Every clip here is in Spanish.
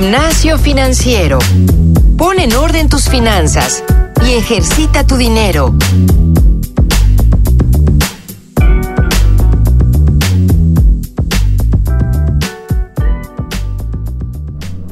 Gimnasio Financiero. Pon en orden tus finanzas y ejercita tu dinero.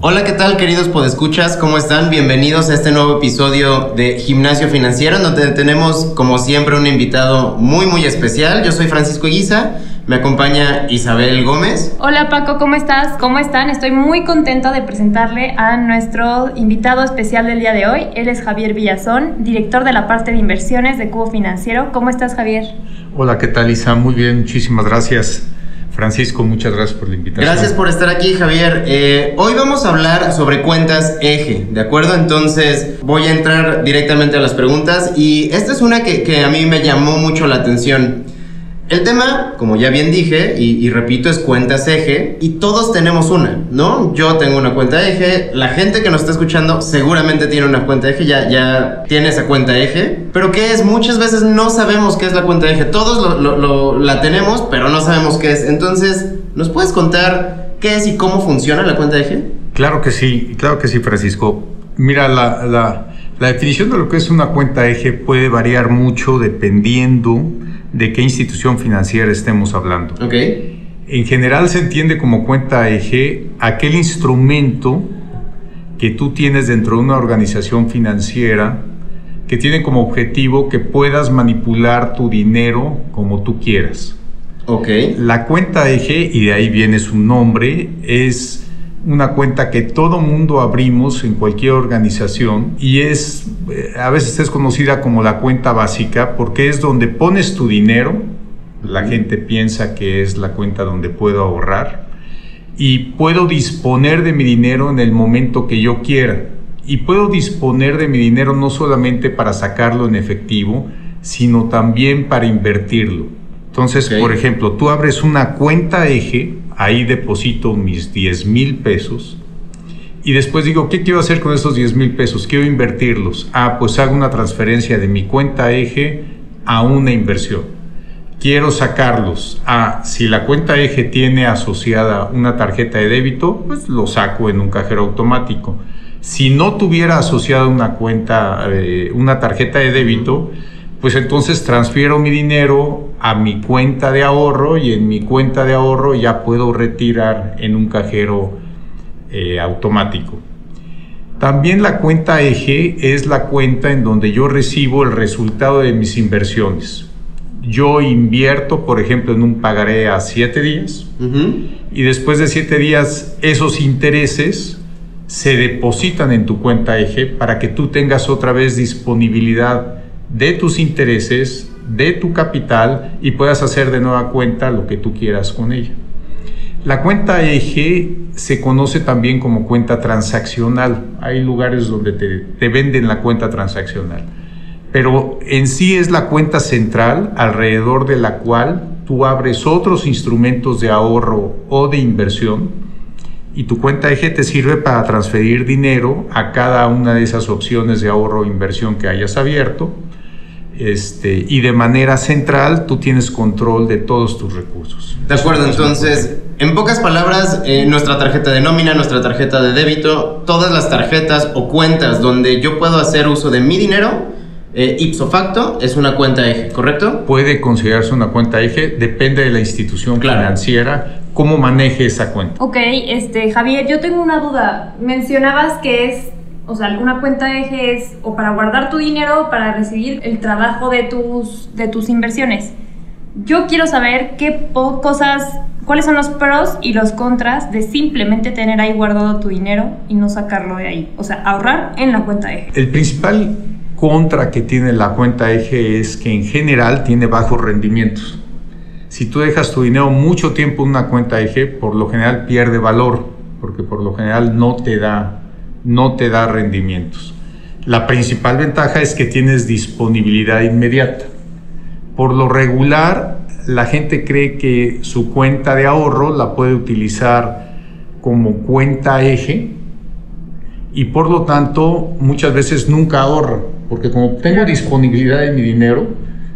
Hola, ¿qué tal queridos podescuchas? ¿Cómo están? Bienvenidos a este nuevo episodio de Gimnasio Financiero, en donde tenemos como siempre un invitado muy muy especial. Yo soy Francisco Guisa, me acompaña Isabel Gómez. Hola Paco, ¿cómo estás? ¿Cómo están? Estoy muy contenta de presentarle a nuestro invitado especial del día de hoy. Él es Javier Villazón, director de la parte de inversiones de Cubo Financiero. ¿Cómo estás Javier? Hola, ¿qué tal Isa? Muy bien, muchísimas gracias. Francisco, muchas gracias por la invitación. Gracias por estar aquí, Javier. Eh, hoy vamos a hablar sobre cuentas eje, ¿de acuerdo? Entonces voy a entrar directamente a las preguntas y esta es una que, que a mí me llamó mucho la atención. El tema, como ya bien dije, y, repito, es cuentas eje, y todos tenemos una, ¿no? Yo tengo una cuenta eje, la gente que nos está escuchando seguramente tiene una cuenta eje, ya, ya tiene esa cuenta eje, pero ¿qué es? Muchas veces no sabemos qué es la cuenta eje, todos lo, la tenemos, pero no sabemos qué es. Entonces, ¿nos puedes contar qué es y cómo funciona la cuenta eje? Claro que sí, claro que sí, Francisco. Mira, la, la, la definición de lo que es una cuenta eje puede variar mucho dependiendo de qué institución financiera estemos hablando. Okay. En general se entiende como cuenta eje aquel instrumento que tú tienes dentro de una organización financiera que tiene como objetivo que puedas manipular tu dinero como tú quieras. Okay. La cuenta eje, y de ahí viene su nombre, es una cuenta que todo mundo abrimos en cualquier organización y es, eh, a veces es conocida como la cuenta básica porque es donde pones tu dinero, la gente piensa que es la cuenta donde puedo ahorrar y puedo disponer de mi dinero en el momento que yo quiera. Y puedo disponer de mi dinero no solamente para sacarlo en efectivo, sino también para invertirlo. Entonces, por ejemplo, tú abres una cuenta eje ahí deposito mis 10 mil pesos y después digo, ¿qué quiero hacer con esos 10 mil pesos? Quiero invertirlos. Ah, pues hago una transferencia de mi cuenta eje a una inversión. Quiero sacarlos. Ah, si la cuenta eje tiene asociada una tarjeta de débito, pues lo saco en un cajero automático. Si no tuviera asociada una cuenta, eh, una tarjeta de débito, pues entonces transfiero mi dinero a mi cuenta de ahorro y en mi cuenta de ahorro ya puedo retirar en un cajero eh, automático. También la cuenta eje es la cuenta en donde yo recibo el resultado de mis inversiones. Yo invierto, por ejemplo, en un pagaré a siete días y después de siete días esos intereses se depositan en tu cuenta eje para que tú tengas otra vez disponibilidad de tus intereses, de tu capital y puedas hacer de nueva cuenta lo que tú quieras con ella. La cuenta eje se conoce también como cuenta transaccional. Hay lugares donde te, venden la cuenta transaccional. Pero en sí es la cuenta central alrededor de la cual tú abres otros instrumentos de ahorro o de inversión y tu cuenta eje te sirve para transferir dinero a cada una de esas opciones de ahorro o inversión que hayas abierto este, y de manera central tú tienes control de todos tus recursos. De acuerdo, entonces, en pocas palabras, eh, nuestra tarjeta de nómina, nuestra tarjeta de débito, todas las tarjetas o cuentas donde yo puedo hacer uso de mi dinero, eh, ipso facto, es una cuenta eje, ¿correcto? Puede considerarse una cuenta eje, depende de la institución financiera, cómo maneje esa cuenta. Ok, este, Javier, yo tengo una duda. Mencionabas que es o sea, una cuenta eje es o para guardar tu dinero o para recibir el trabajo de tus, de tus inversiones. Yo quiero saber qué cosas, cuáles son los pros y los contras de simplemente tener ahí guardado tu dinero y no sacarlo de ahí. O sea, ahorrar en la cuenta eje. El principal contra que tiene la cuenta eje es que en general tiene bajos rendimientos. Si tú dejas tu dinero mucho tiempo en una cuenta eje, por lo general pierde valor, porque por lo general no te da no te da rendimientos. La principal ventaja es que tienes disponibilidad inmediata. Por lo regular, la gente cree que su cuenta de ahorro la puede utilizar como cuenta eje y por lo tanto muchas veces nunca ahorra, porque como tengo disponibilidad de mi dinero,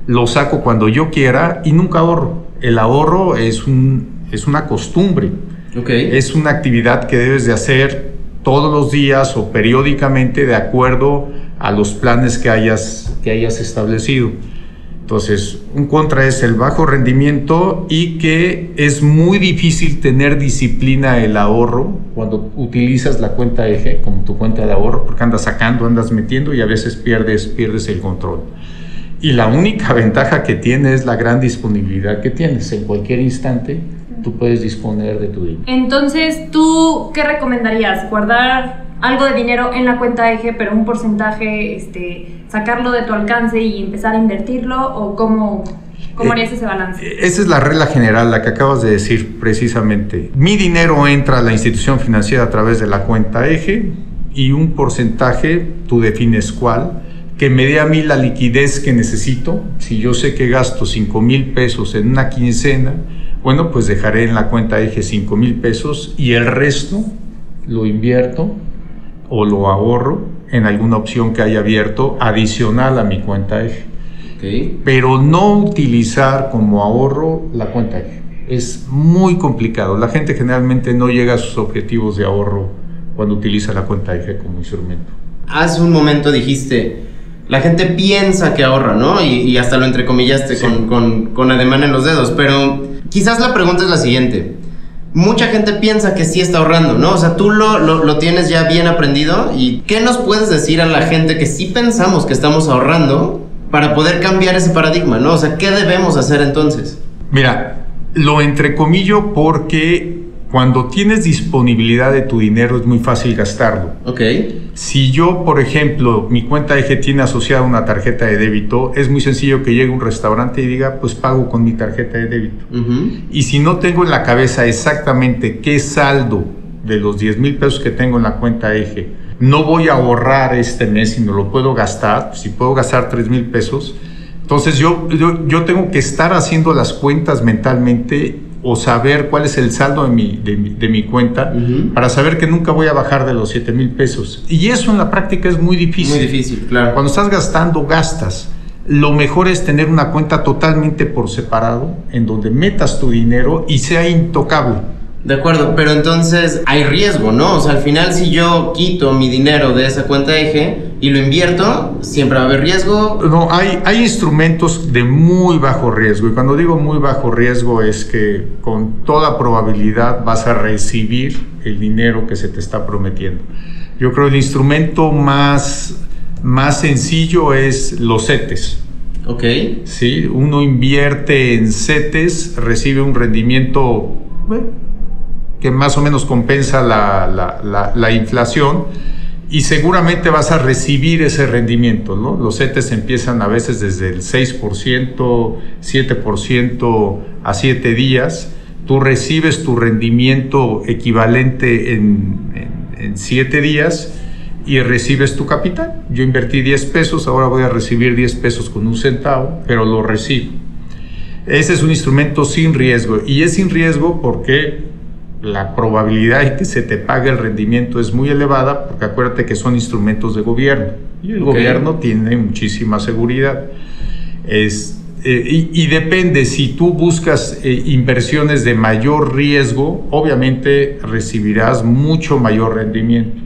lo saco cuando yo quiera y nunca ahorro. El ahorro es, un, es una costumbre, okay. es una actividad que debes de hacer todos los días o periódicamente de acuerdo a los planes que hayas, que hayas establecido. Entonces, un contra es el bajo rendimiento y que es muy difícil tener disciplina el ahorro cuando utilizas la cuenta eje como tu cuenta de ahorro, porque andas sacando, andas metiendo y a veces pierdes, pierdes el control. Y la única ventaja que tiene es la gran disponibilidad que tienes. En cualquier instante tú puedes disponer de tu dinero. Entonces, ¿tú qué recomendarías? ¿Guardar algo de dinero en la cuenta eje, pero un porcentaje, este, sacarlo de tu alcance y empezar a invertirlo? ¿O cómo, cómo Eh, harías ese balance? Esa es la regla general, la que acabas de decir precisamente. Mi dinero entra a la institución financiera a través de la cuenta eje y un porcentaje, tú defines cuál, que me dé a mí la liquidez que necesito. Si yo sé que gasto 5 mil pesos en una quincena, bueno, pues dejaré en la cuenta eje 5 mil pesos y el resto lo invierto o lo ahorro en alguna opción que haya abierto adicional a mi cuenta eje Ok. pero no utilizar como ahorro la cuenta eje. Es muy complicado. La gente generalmente no llega a sus objetivos de ahorro cuando utiliza la cuenta eje como instrumento. Hace un momento dijiste, la gente piensa que ahorra, ¿no? Y, y hasta lo entrecomillaste Sí. con, con, con ademán en los dedos, pero quizás la pregunta es la siguiente. Mucha gente piensa que sí está ahorrando, ¿no? O sea, tú lo, lo, tienes ya bien aprendido y ¿qué nos puedes decir a la gente que sí pensamos que estamos ahorrando para poder cambiar ese paradigma, ¿no? O sea, ¿qué debemos hacer entonces? Mira, lo entrecomillo porque cuando tienes disponibilidad de tu dinero es muy fácil gastarlo. Ok. Si yo, por ejemplo, mi cuenta eje tiene asociada una tarjeta de débito, es muy sencillo que llegue a un restaurante y diga, pues pago con mi tarjeta de débito. Ujú. Y si no tengo en la cabeza exactamente qué saldo de los 10 mil pesos que tengo en la cuenta eje, no voy a ahorrar este mes, sino lo puedo gastar, si puedo gastar 3 mil pesos, entonces yo, yo, yo tengo que estar haciendo las cuentas mentalmente o saber cuál es el saldo de mi, de mi, de mi cuenta para saber que nunca voy a bajar de los 7 mil pesos. Y eso en la práctica es muy difícil. Muy difícil, claro. Cuando estás gastando, gastas. Lo mejor es tener una cuenta totalmente por separado, en donde metas tu dinero y sea intocable. De acuerdo, pero entonces hay riesgo, ¿no? O sea, al final si yo quito mi dinero de esa cuenta eje y lo invierto, siempre va a haber riesgo. No, hay, hay instrumentos de muy bajo riesgo. Y cuando digo muy bajo riesgo es que con toda probabilidad vas a recibir el dinero que se te está prometiendo. Yo creo el instrumento más, más sencillo es los CETES. Ok. ¿sí? Uno invierte en CETES, recibe un rendimiento bueno, que más o menos compensa la, la- la- la inflación y seguramente vas a recibir ese rendimiento. ¿no? Los CETES empiezan a veces desde el 6%, 7% a 7 días. Tú recibes tu rendimiento equivalente en, en, 7 días y recibes tu capital. Yo invertí 10 pesos, ahora voy a recibir 10 pesos con un centavo, pero lo recibo. Ese es un instrumento sin riesgo y es sin riesgo porque la probabilidad de que se te pague el rendimiento es muy elevada porque acuérdate que son instrumentos de gobierno y el gobierno tiene muchísima seguridad. Es, eh, y, y depende, si tú buscas eh, inversiones de mayor riesgo, obviamente recibirás mucho mayor rendimiento.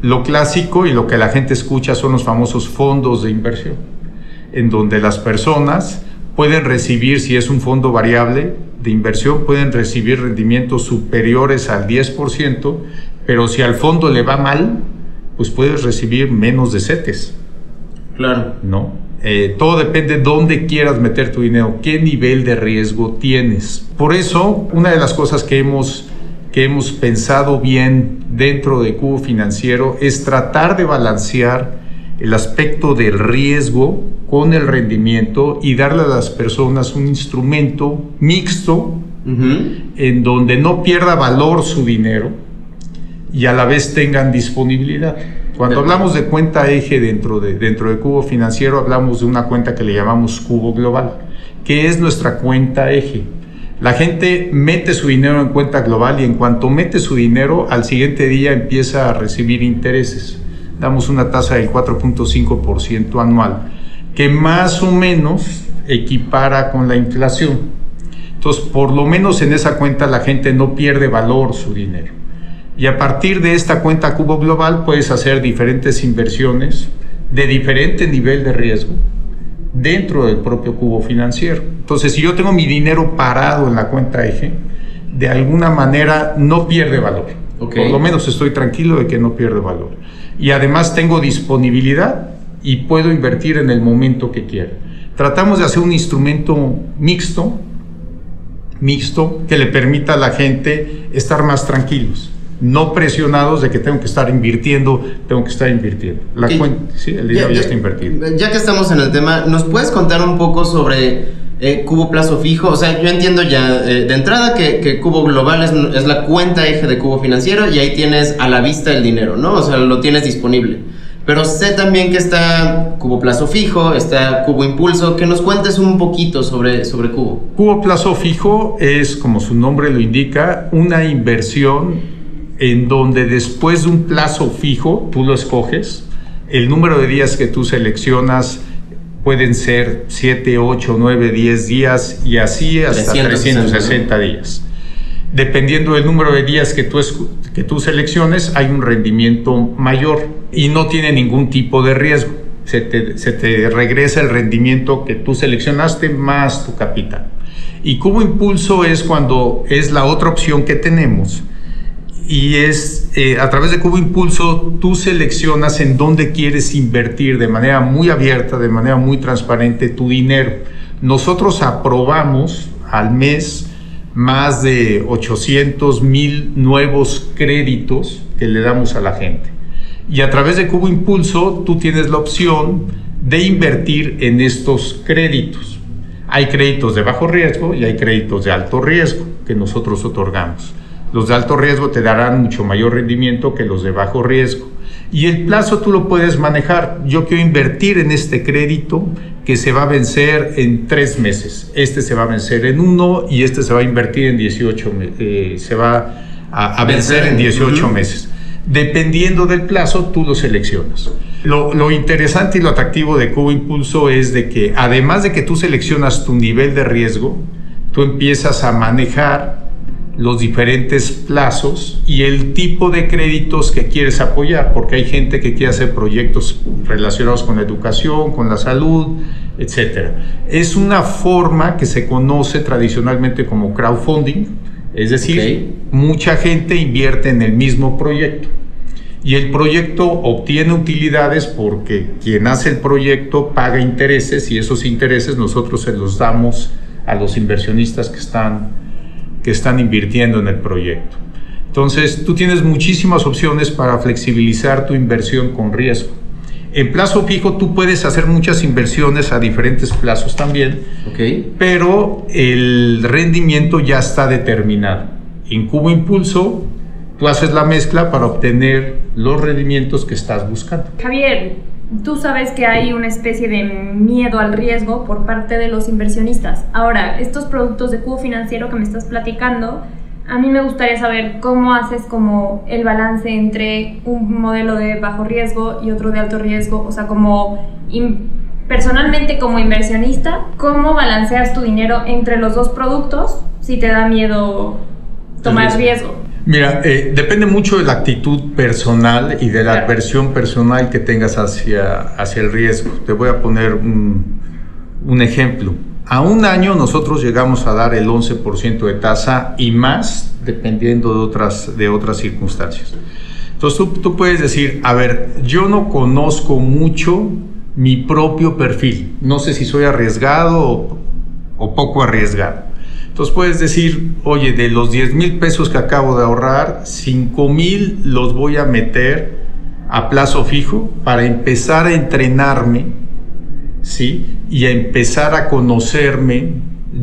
Lo clásico y lo que la gente escucha son los famosos fondos de inversión, en donde las personas pueden recibir, si es un fondo variable de inversión, pueden recibir rendimientos superiores al 10%, pero si al fondo le va mal, pues puedes recibir menos de CETES, Claro. ¿no? Eh, todo depende de dónde quieras meter tu dinero, qué nivel de riesgo tienes. Por eso, una de las cosas que hemos, que hemos pensado bien dentro de Cubo Financiero es tratar de balancear el aspecto del riesgo con el rendimiento y darle a las personas un instrumento mixto en donde no pierda valor su dinero y a la vez tengan disponibilidad. Cuando hablamos de cuenta eje dentro de, dentro de Cubo Financiero, hablamos de una cuenta que le llamamos Cubo Global, que es nuestra cuenta eje. La gente mete su dinero en cuenta global y en cuanto mete su dinero, al siguiente día empieza a recibir intereses. Damos una tasa del 4.5% anual, que más o menos equipara con la inflación. Entonces, por lo menos en esa cuenta la gente no pierde valor su dinero. Y a partir de esta cuenta Cubo Global puedes hacer diferentes inversiones de diferente nivel de riesgo dentro del propio cubo financiero. Entonces, si yo tengo mi dinero parado en la cuenta eje, de alguna manera no pierde valor. Por lo menos estoy tranquilo de que no pierde valor. Y además tengo disponibilidad y puedo invertir en el momento que quiera. Tratamos de hacer un instrumento mixto, mixto, que le permita a la gente estar más tranquilos no presionados de que tengo que estar invirtiendo, tengo que estar invirtiendo. La cuenta, sí, el dinero ya, está invertido. Ya que estamos en el tema, ¿nos puedes contar un poco sobre eh, Cubo Plazo Fijo? O sea, yo entiendo ya eh, de entrada que, Cubo Global es, es, la cuenta eje de Cubo Financiero y ahí tienes a la vista el dinero, ¿no? O sea, lo tienes disponible. Pero sé también que está Cubo Plazo Fijo, está Cubo Impulso. Que nos cuentes un poquito sobre, sobre Cubo. Cubo Plazo Fijo es, como su nombre lo indica, una inversión en donde después de un plazo fijo, tú lo escoges, el número de días que tú seleccionas pueden ser 7, 8, 9, 10 días y así hasta 360 días. Dependiendo del número de días que tú, que tú selecciones, hay un rendimiento mayor y no tiene ningún tipo de riesgo. Se te, se te regresa el rendimiento que tú seleccionaste más tu capital. Y Cubo Impulso es cuando es la otra opción que tenemos, y es eh, a través de Cubo Impulso tú seleccionas en dónde quieres invertir de manera muy abierta, de manera muy transparente tu dinero. Nosotros aprobamos al mes más de 800 mil nuevos créditos que le damos a la gente. Y a través de Cubo Impulso tú tienes la opción de invertir en estos créditos. Hay créditos de bajo riesgo y hay créditos de alto riesgo que nosotros otorgamos. Los de alto riesgo te darán mucho mayor rendimiento que los de bajo riesgo. Y el plazo tú lo puedes manejar. Yo quiero invertir en este crédito que se va a vencer en tres meses. Este se va a vencer en uno y este se va a invertir en 18 eh, se va a, vencer en 18 meses. Dependiendo del plazo, tú lo seleccionas. Lo, lo, interesante y lo atractivo de Cubo Impulso es de que además de que tú seleccionas tu nivel de riesgo, tú empiezas a manejar los diferentes plazos y el tipo de créditos que quieres apoyar, porque hay gente que quiere hacer proyectos relacionados con la educación, con la salud, etc. Es una forma que se conoce tradicionalmente como crowdfunding, es decir, mucha gente invierte en el mismo proyecto y el proyecto obtiene utilidades porque quien hace el proyecto paga intereses y esos intereses nosotros se los damos a los inversionistas que están que están invirtiendo en el proyecto. Entonces, tú tienes muchísimas opciones para flexibilizar tu inversión con riesgo. En plazo fijo tú puedes hacer muchas inversiones a diferentes plazos también, okay. pero el rendimiento ya está determinado. En Cubo Impulso tú haces la mezcla para obtener los rendimientos que estás buscando. Javier, tú sabes que hay una especie de miedo al riesgo por parte de los inversionistas. Ahora, estos productos de cubo financiero que me estás platicando, a mí me gustaría saber cómo haces como el balance entre un modelo de bajo riesgo y otro de alto riesgo, o sea, como personalmente como inversionista, ¿cómo balanceas tu dinero entre los dos productos si te da miedo tomar riesgo? Mira, eh, depende mucho de la actitud personal y de la adversión personal que tengas hacia, hacia el riesgo. Te voy a poner un, un ejemplo. A un año nosotros llegamos a dar el 11% de tasa y más dependiendo de otras, de otras circunstancias. Entonces tú, tú, puedes decir, a ver, yo no conozco mucho mi propio perfil. No sé si soy arriesgado o, o poco arriesgado. Entonces puedes decir, oye, de los 10 mil pesos que acabo de ahorrar, 5 mil los voy a meter a plazo fijo para empezar a entrenarme, ¿sí? Y a empezar a conocerme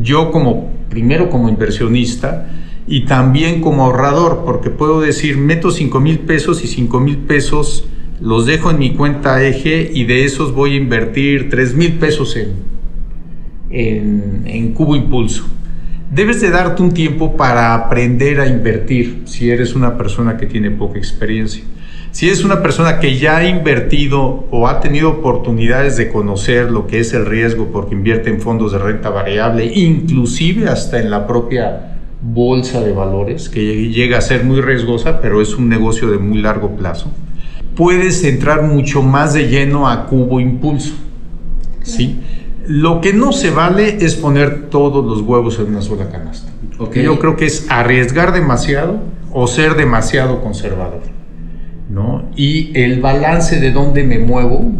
yo como, primero como inversionista y también como ahorrador, porque puedo decir, meto 5 mil pesos y 5 mil pesos los dejo en mi cuenta eje y de esos voy a invertir 3 mil pesos en, en, en Cubo Impulso. Debes de darte un tiempo para aprender a invertir si eres una persona que tiene poca experiencia. Si eres una persona que ya ha invertido o ha tenido oportunidades de conocer lo que es el riesgo porque invierte en fondos de renta variable, inclusive hasta en la propia bolsa de valores, que llega a ser muy riesgosa, pero es un negocio de muy largo plazo, puedes entrar mucho más de lleno a cubo impulso. ¿sí? Lo que no se vale es poner todos los huevos en una sola canasta. Ok. Yo creo que es arriesgar demasiado o ser demasiado conservador. ¿no? Y el balance de dónde me muevo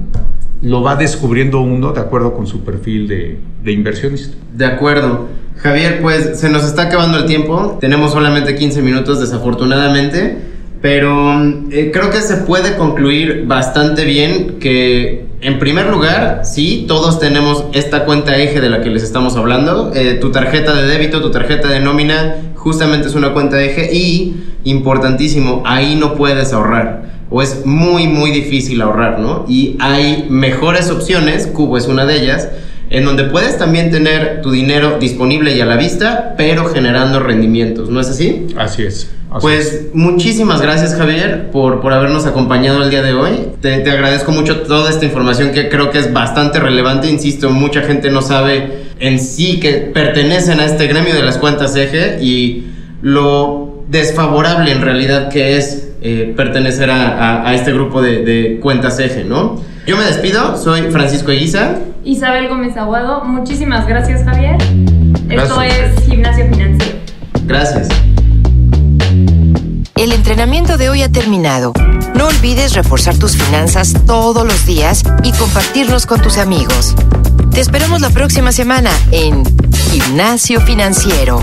lo va descubriendo uno de acuerdo con su perfil de, de inversionista. De acuerdo. Javier, pues se nos está acabando el tiempo. Tenemos solamente 15 minutos, desafortunadamente. Pero eh, creo que se puede concluir bastante bien que, en primer lugar, sí, todos tenemos esta cuenta eje de la que les estamos hablando. Eh, tu tarjeta de débito, tu tarjeta de nómina, justamente es una cuenta eje. Y, importantísimo, ahí no puedes ahorrar. O es muy, muy difícil ahorrar, ¿no? Y hay mejores opciones, Cubo es una de ellas en donde puedes también tener tu dinero disponible y a la vista, pero generando rendimientos, ¿no es así? Así es. así Pues es. muchísimas gracias Javier por, por habernos acompañado el día de hoy. Te, te agradezco mucho toda esta información que creo que es bastante relevante. Insisto, mucha gente no sabe en sí que pertenecen a este gremio de las cuentas eje y lo desfavorable en realidad que es eh, pertenecer a, a- a este grupo de, de cuentas eje, ¿no? Yo me despido, soy Francisco Eguiza. Isabel Gómez Aguado, muchísimas gracias Javier. Esto es Gimnasio Financiero. Gracias. El entrenamiento de hoy ha terminado. No olvides reforzar tus finanzas todos los días y compartirlos con tus amigos. Te esperamos la próxima semana en Gimnasio Financiero.